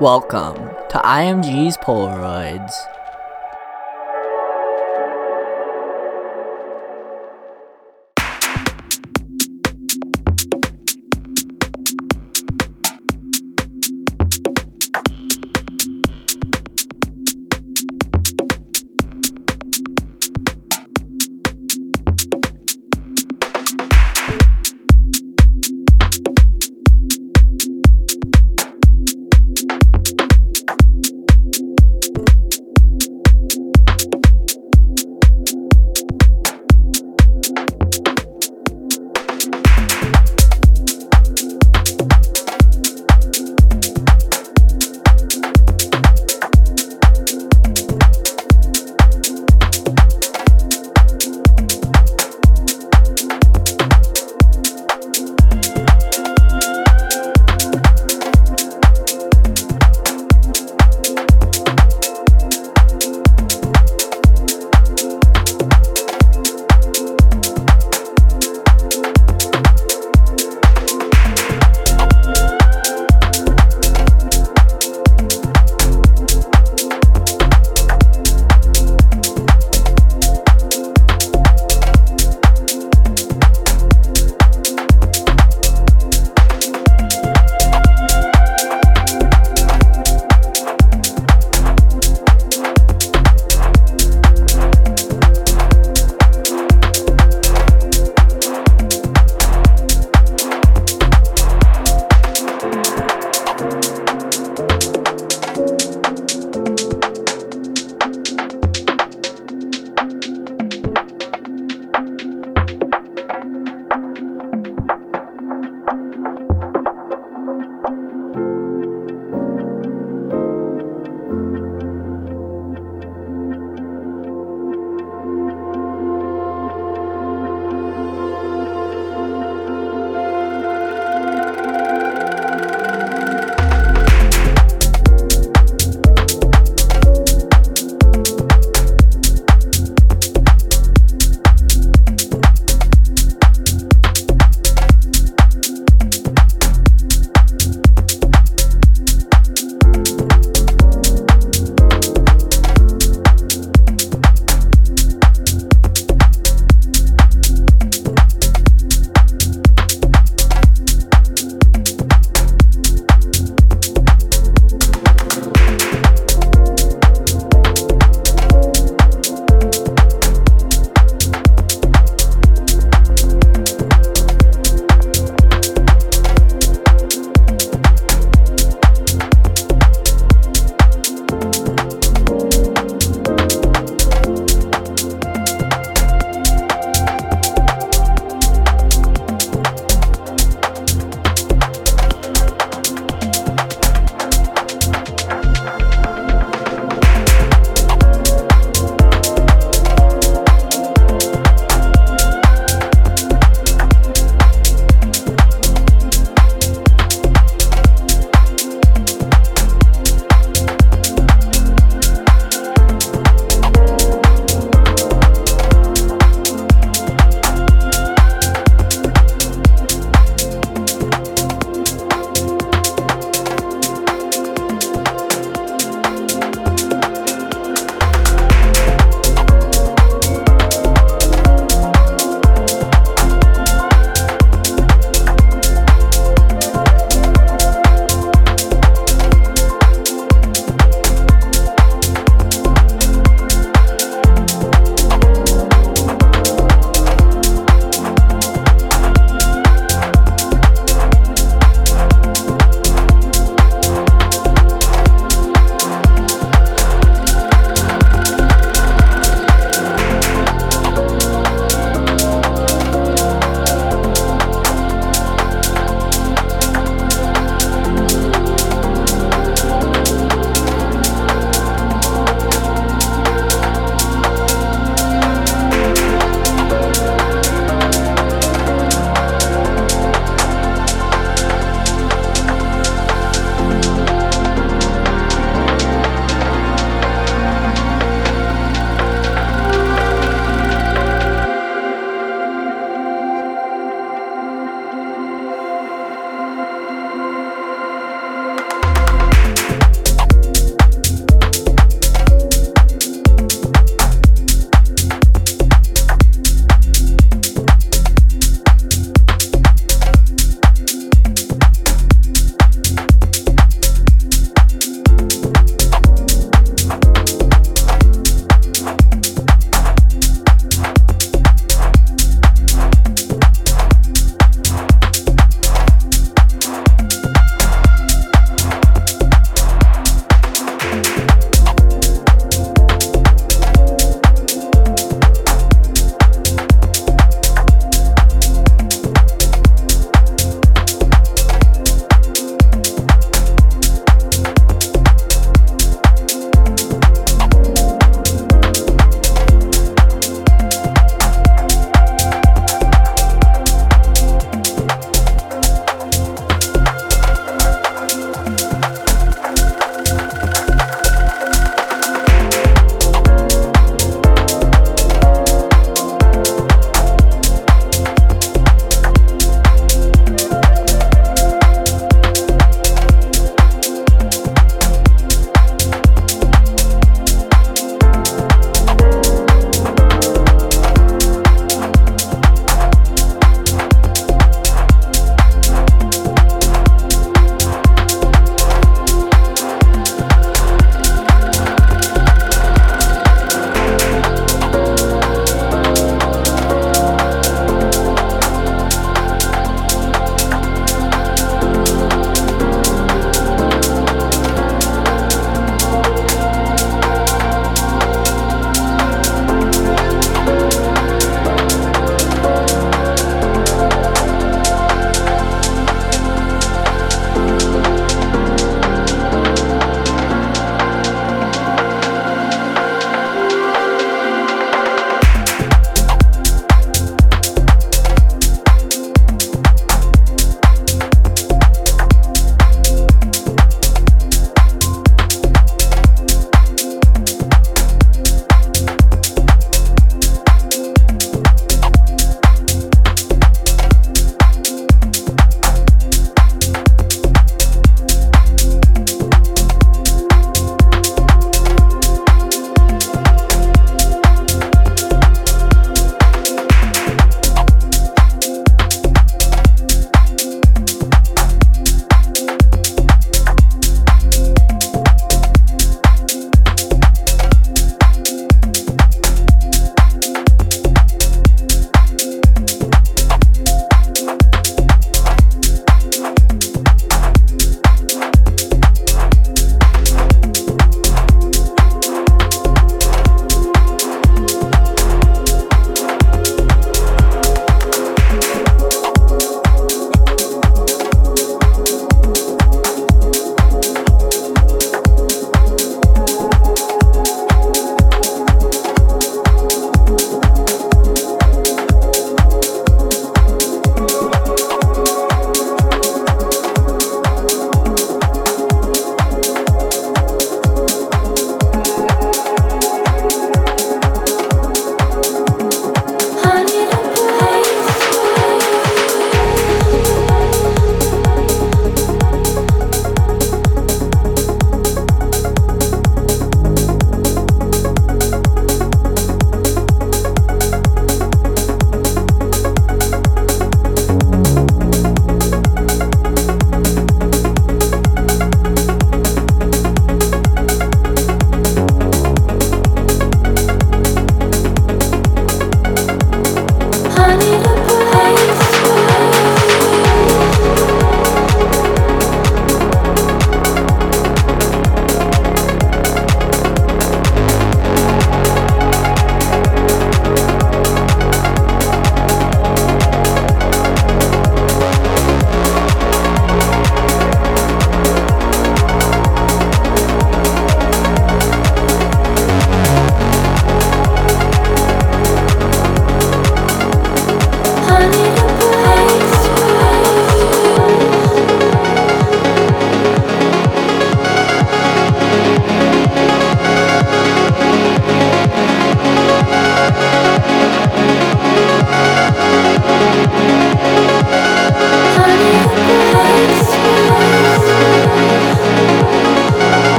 Welcome to IMG's Polaroids.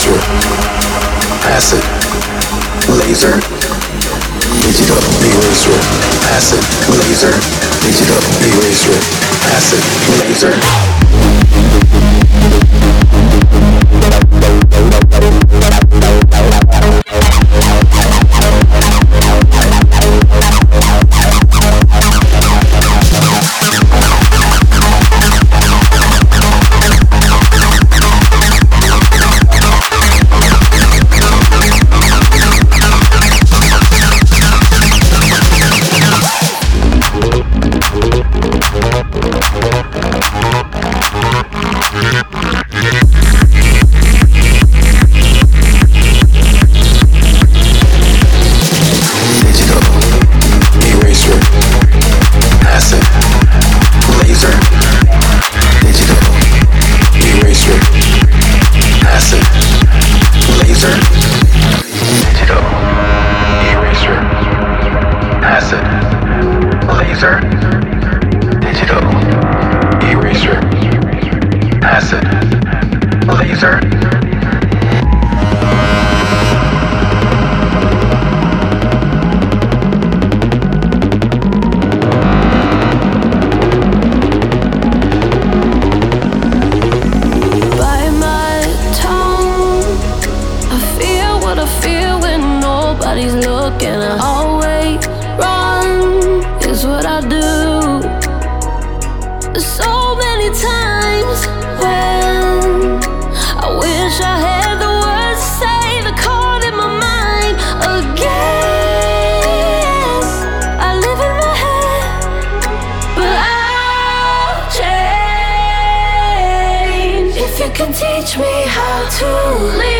laser, acid, laser, digital eraser, acid, laser, digital eraser, acid, laser. Acid, laser. can teach me how to live.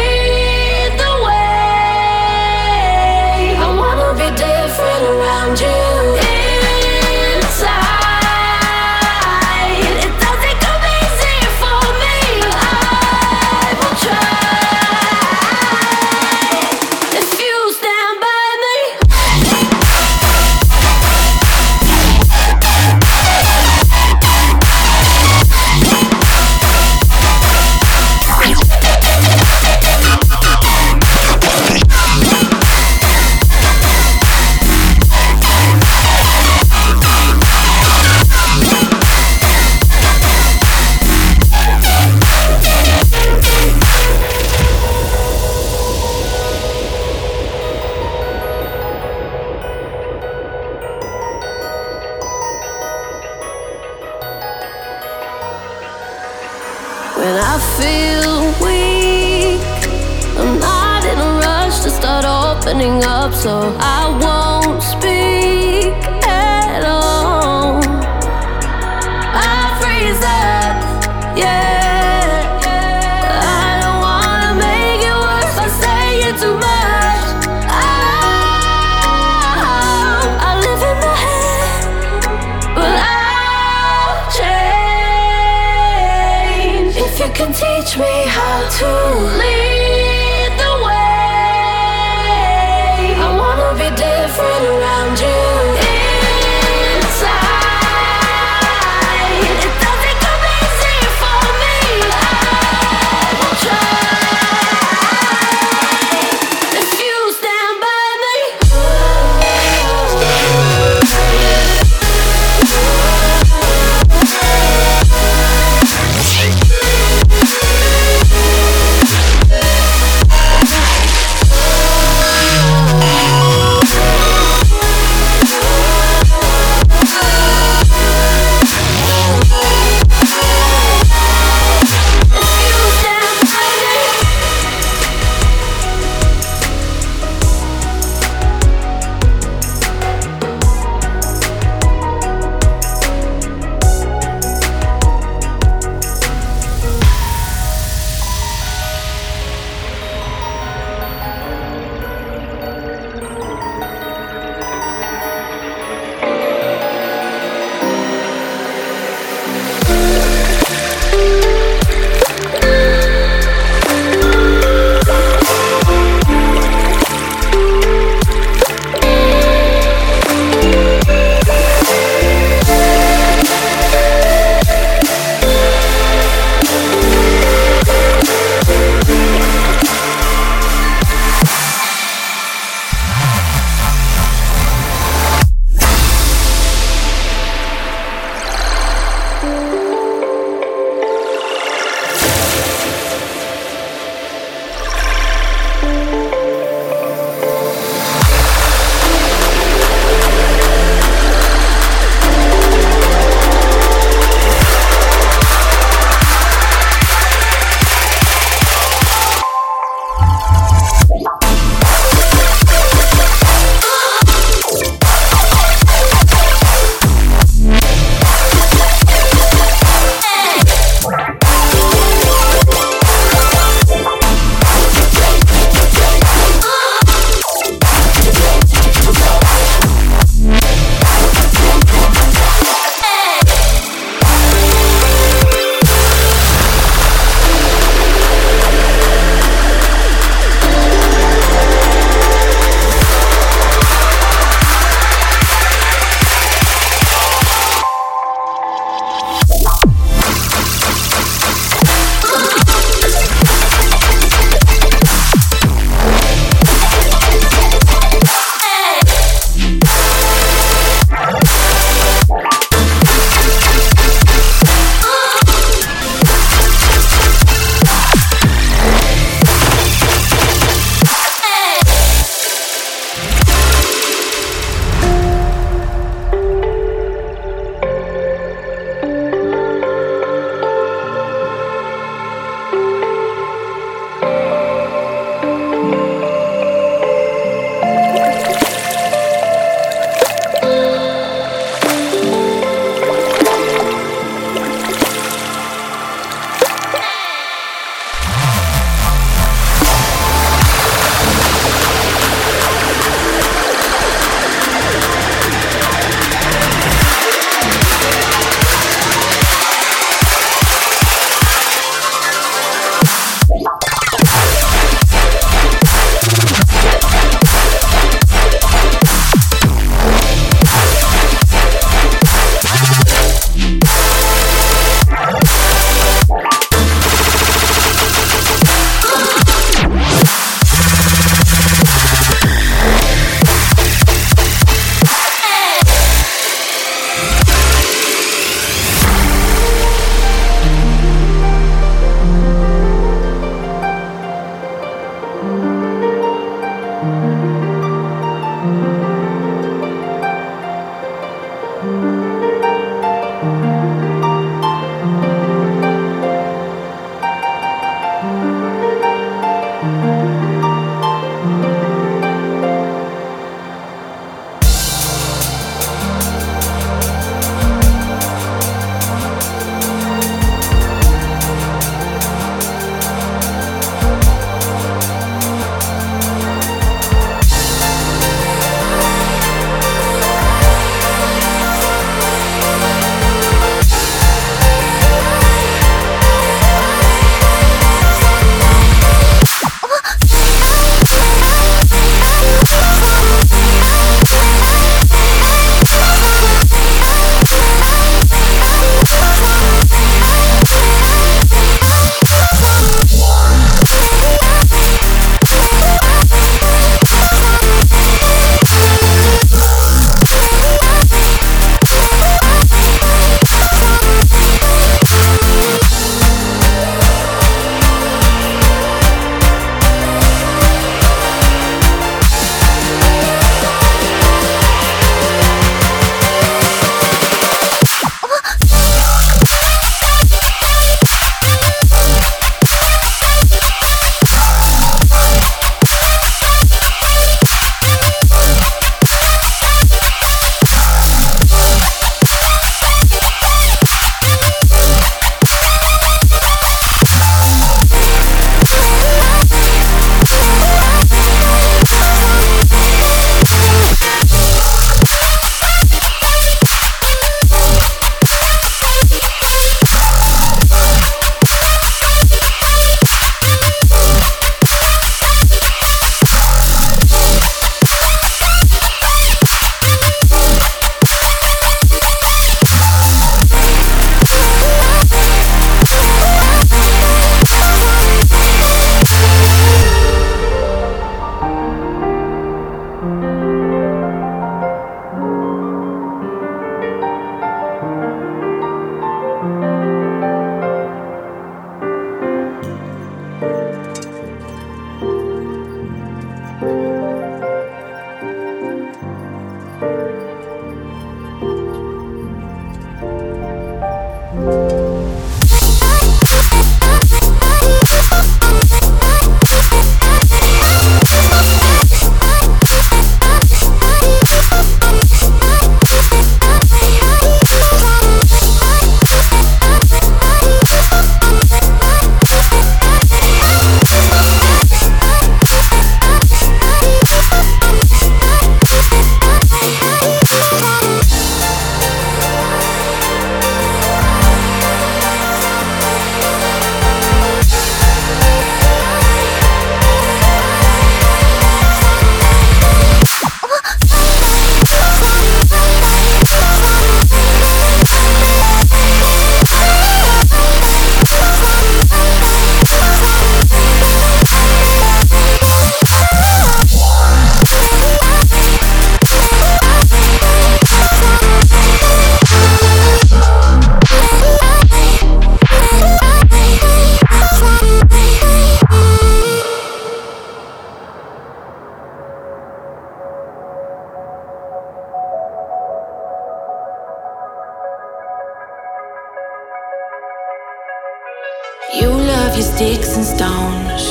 Sticks and stones.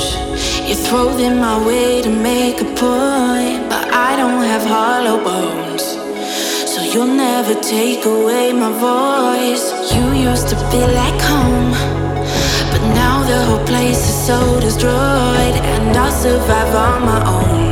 You throw them my way to make a point, but I don't have hollow bones. So you'll never take away my voice. You used to be like home, but now the whole place is so destroyed, and I'll survive on my own.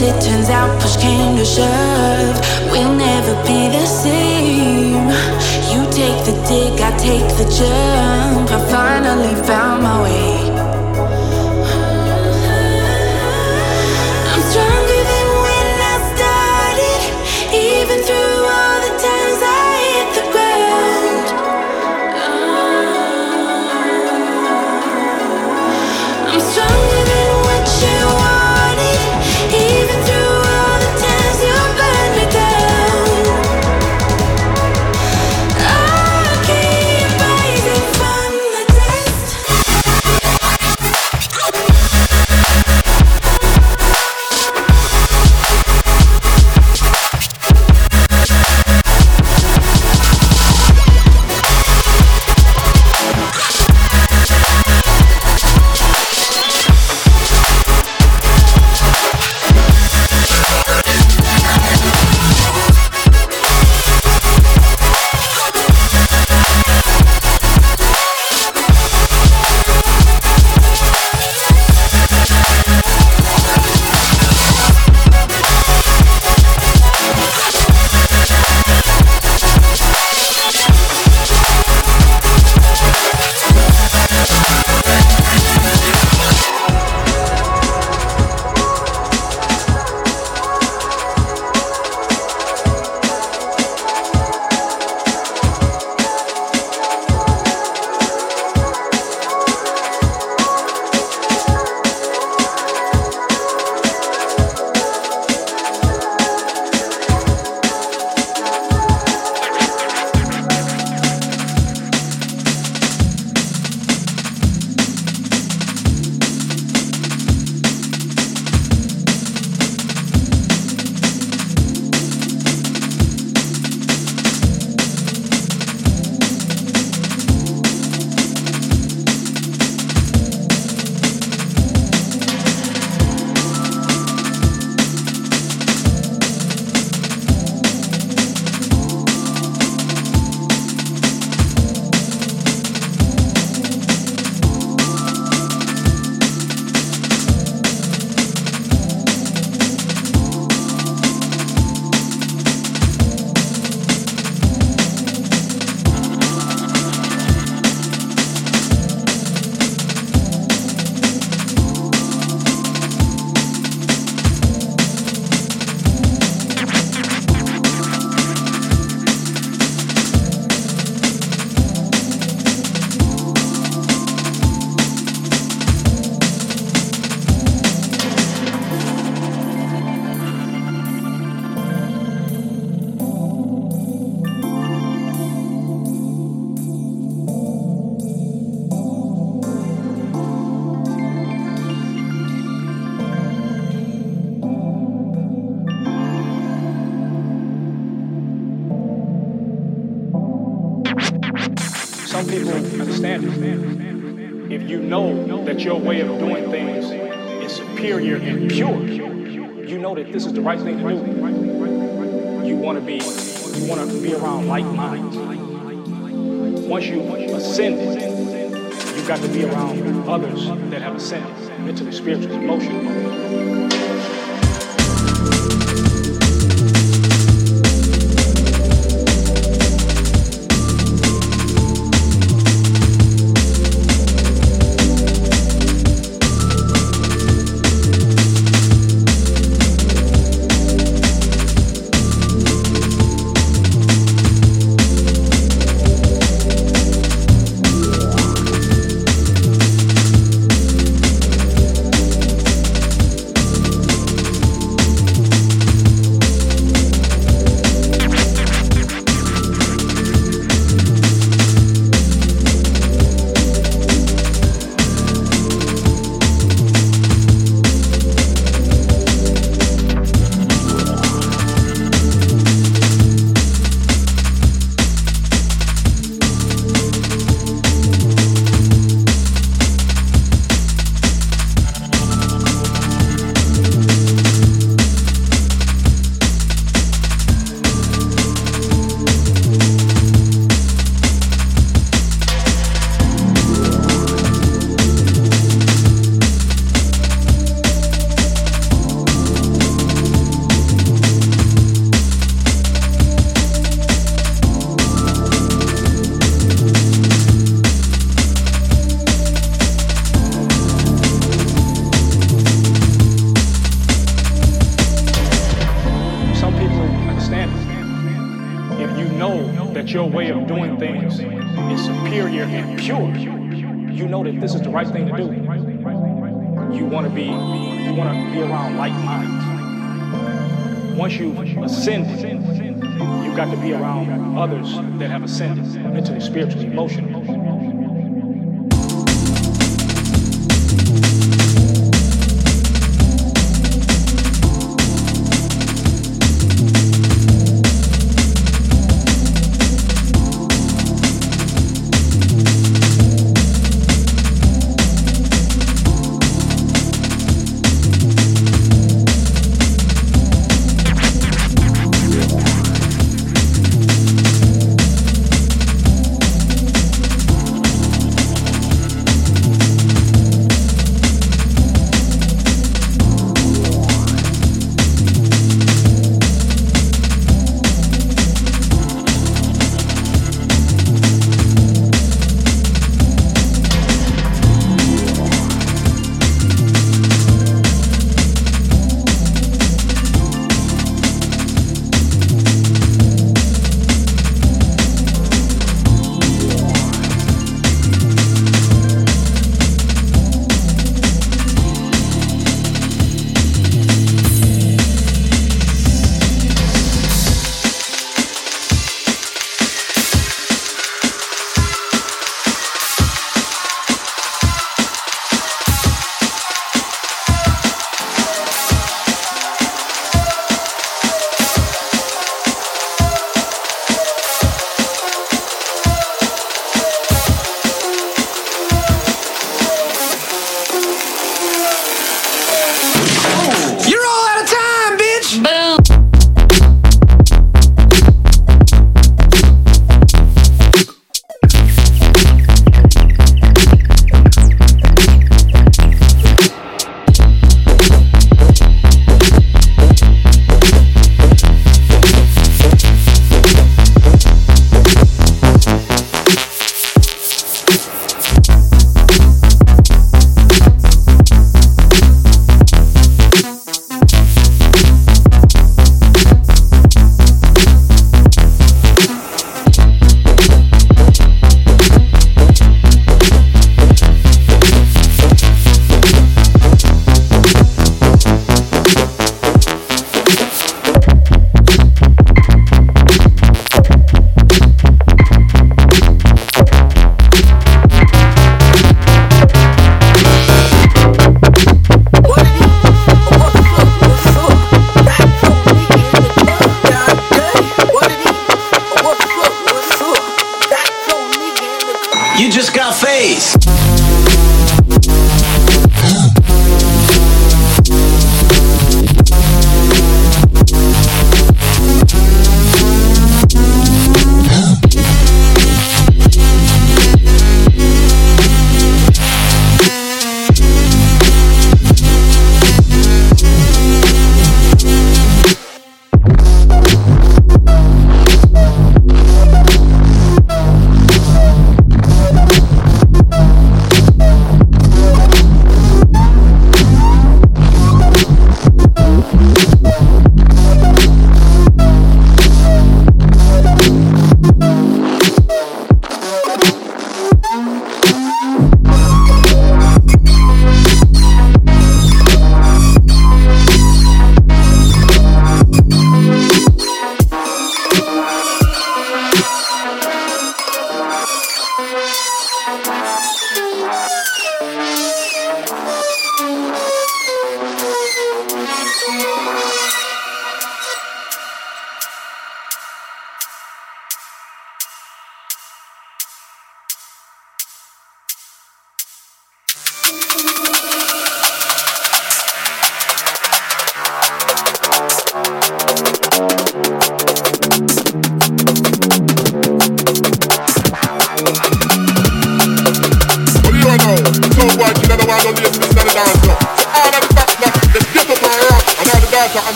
It turns out, push came to shove. We'll never be the same. You take the dig, I take the jump. I finally found my way.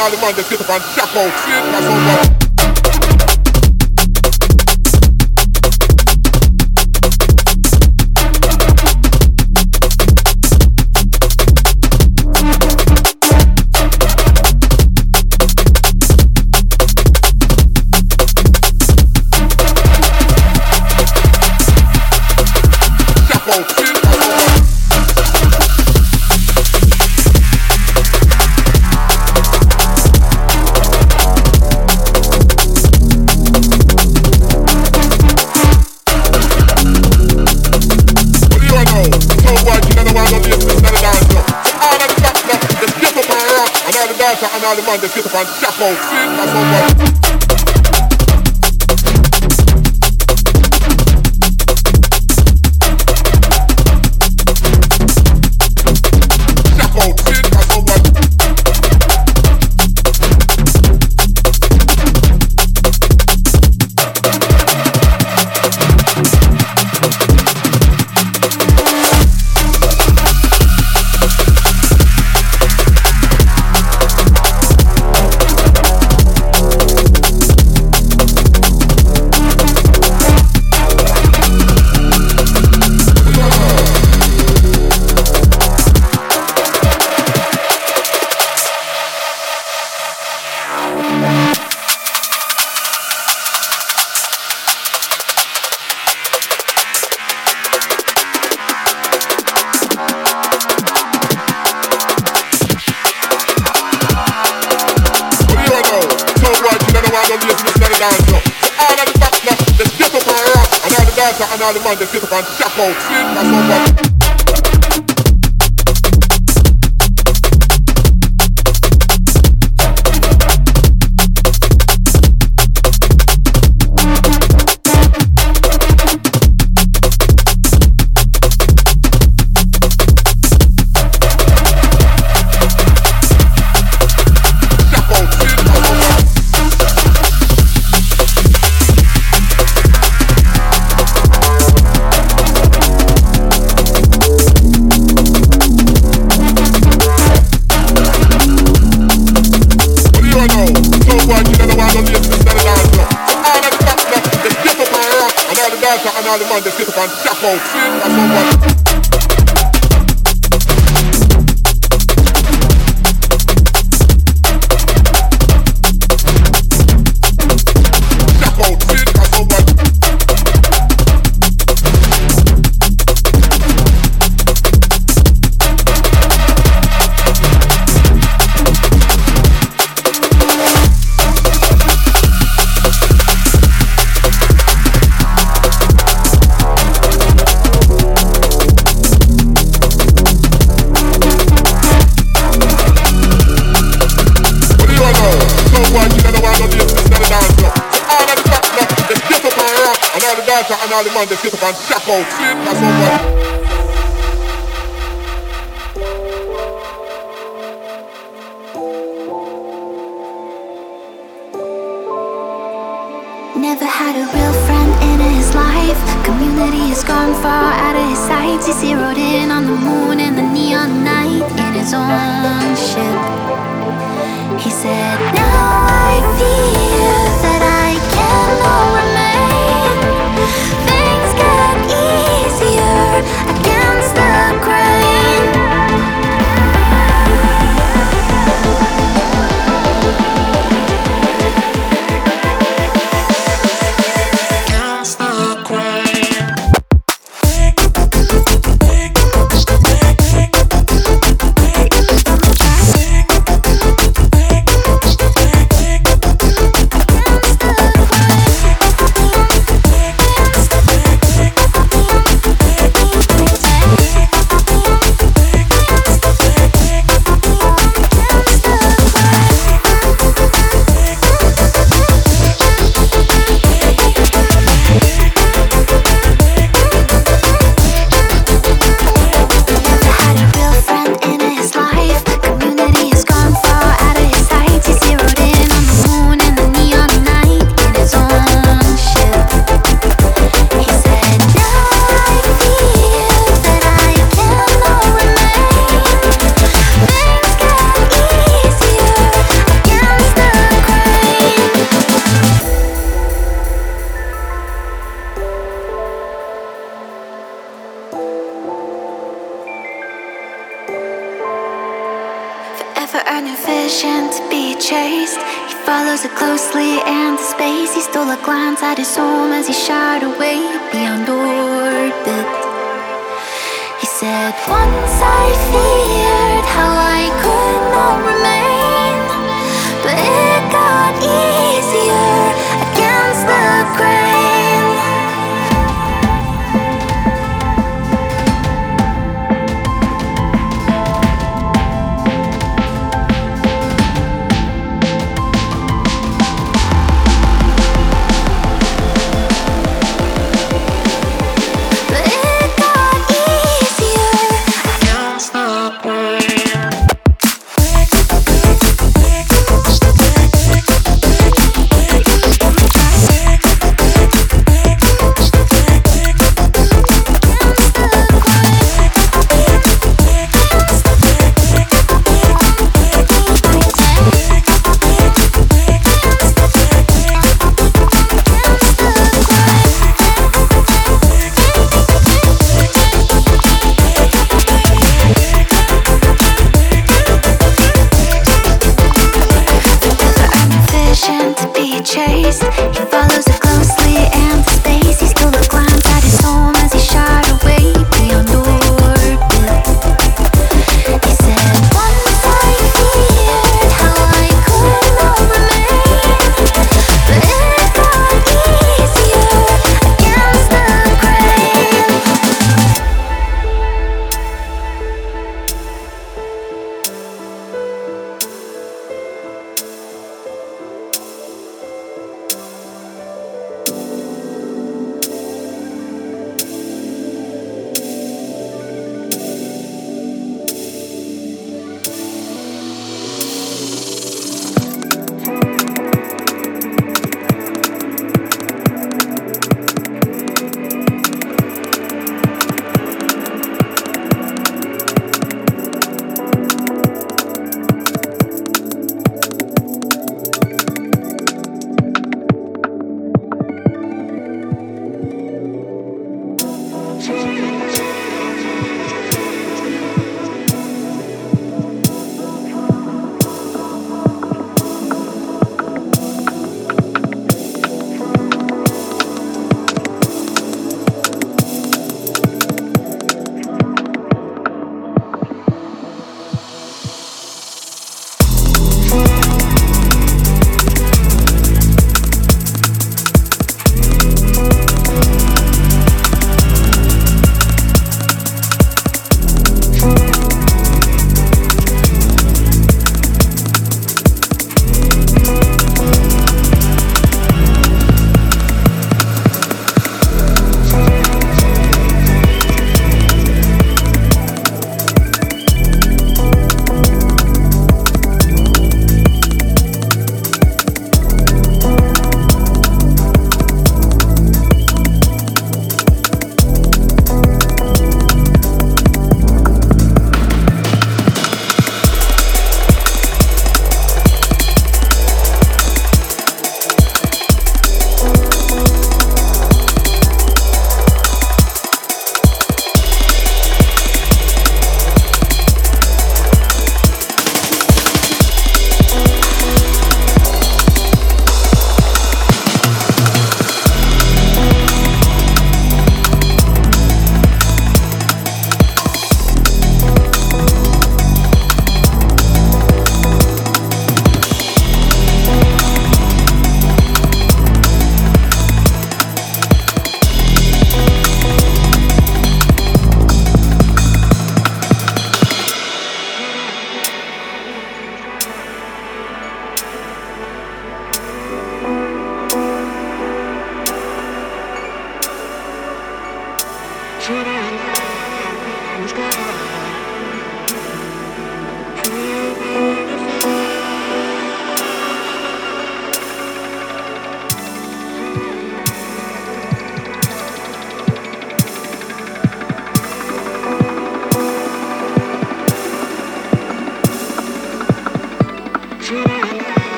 all the man that sit up and shackle. See that's all man. That's and all the man they sit up and shock out. See, that's man they sit shock out. See, that's what. Never had a real friend in his life. Community has gone far out of his sights. He zeroed in on the moon and the neon night in his own ship. He said, Now I feel that I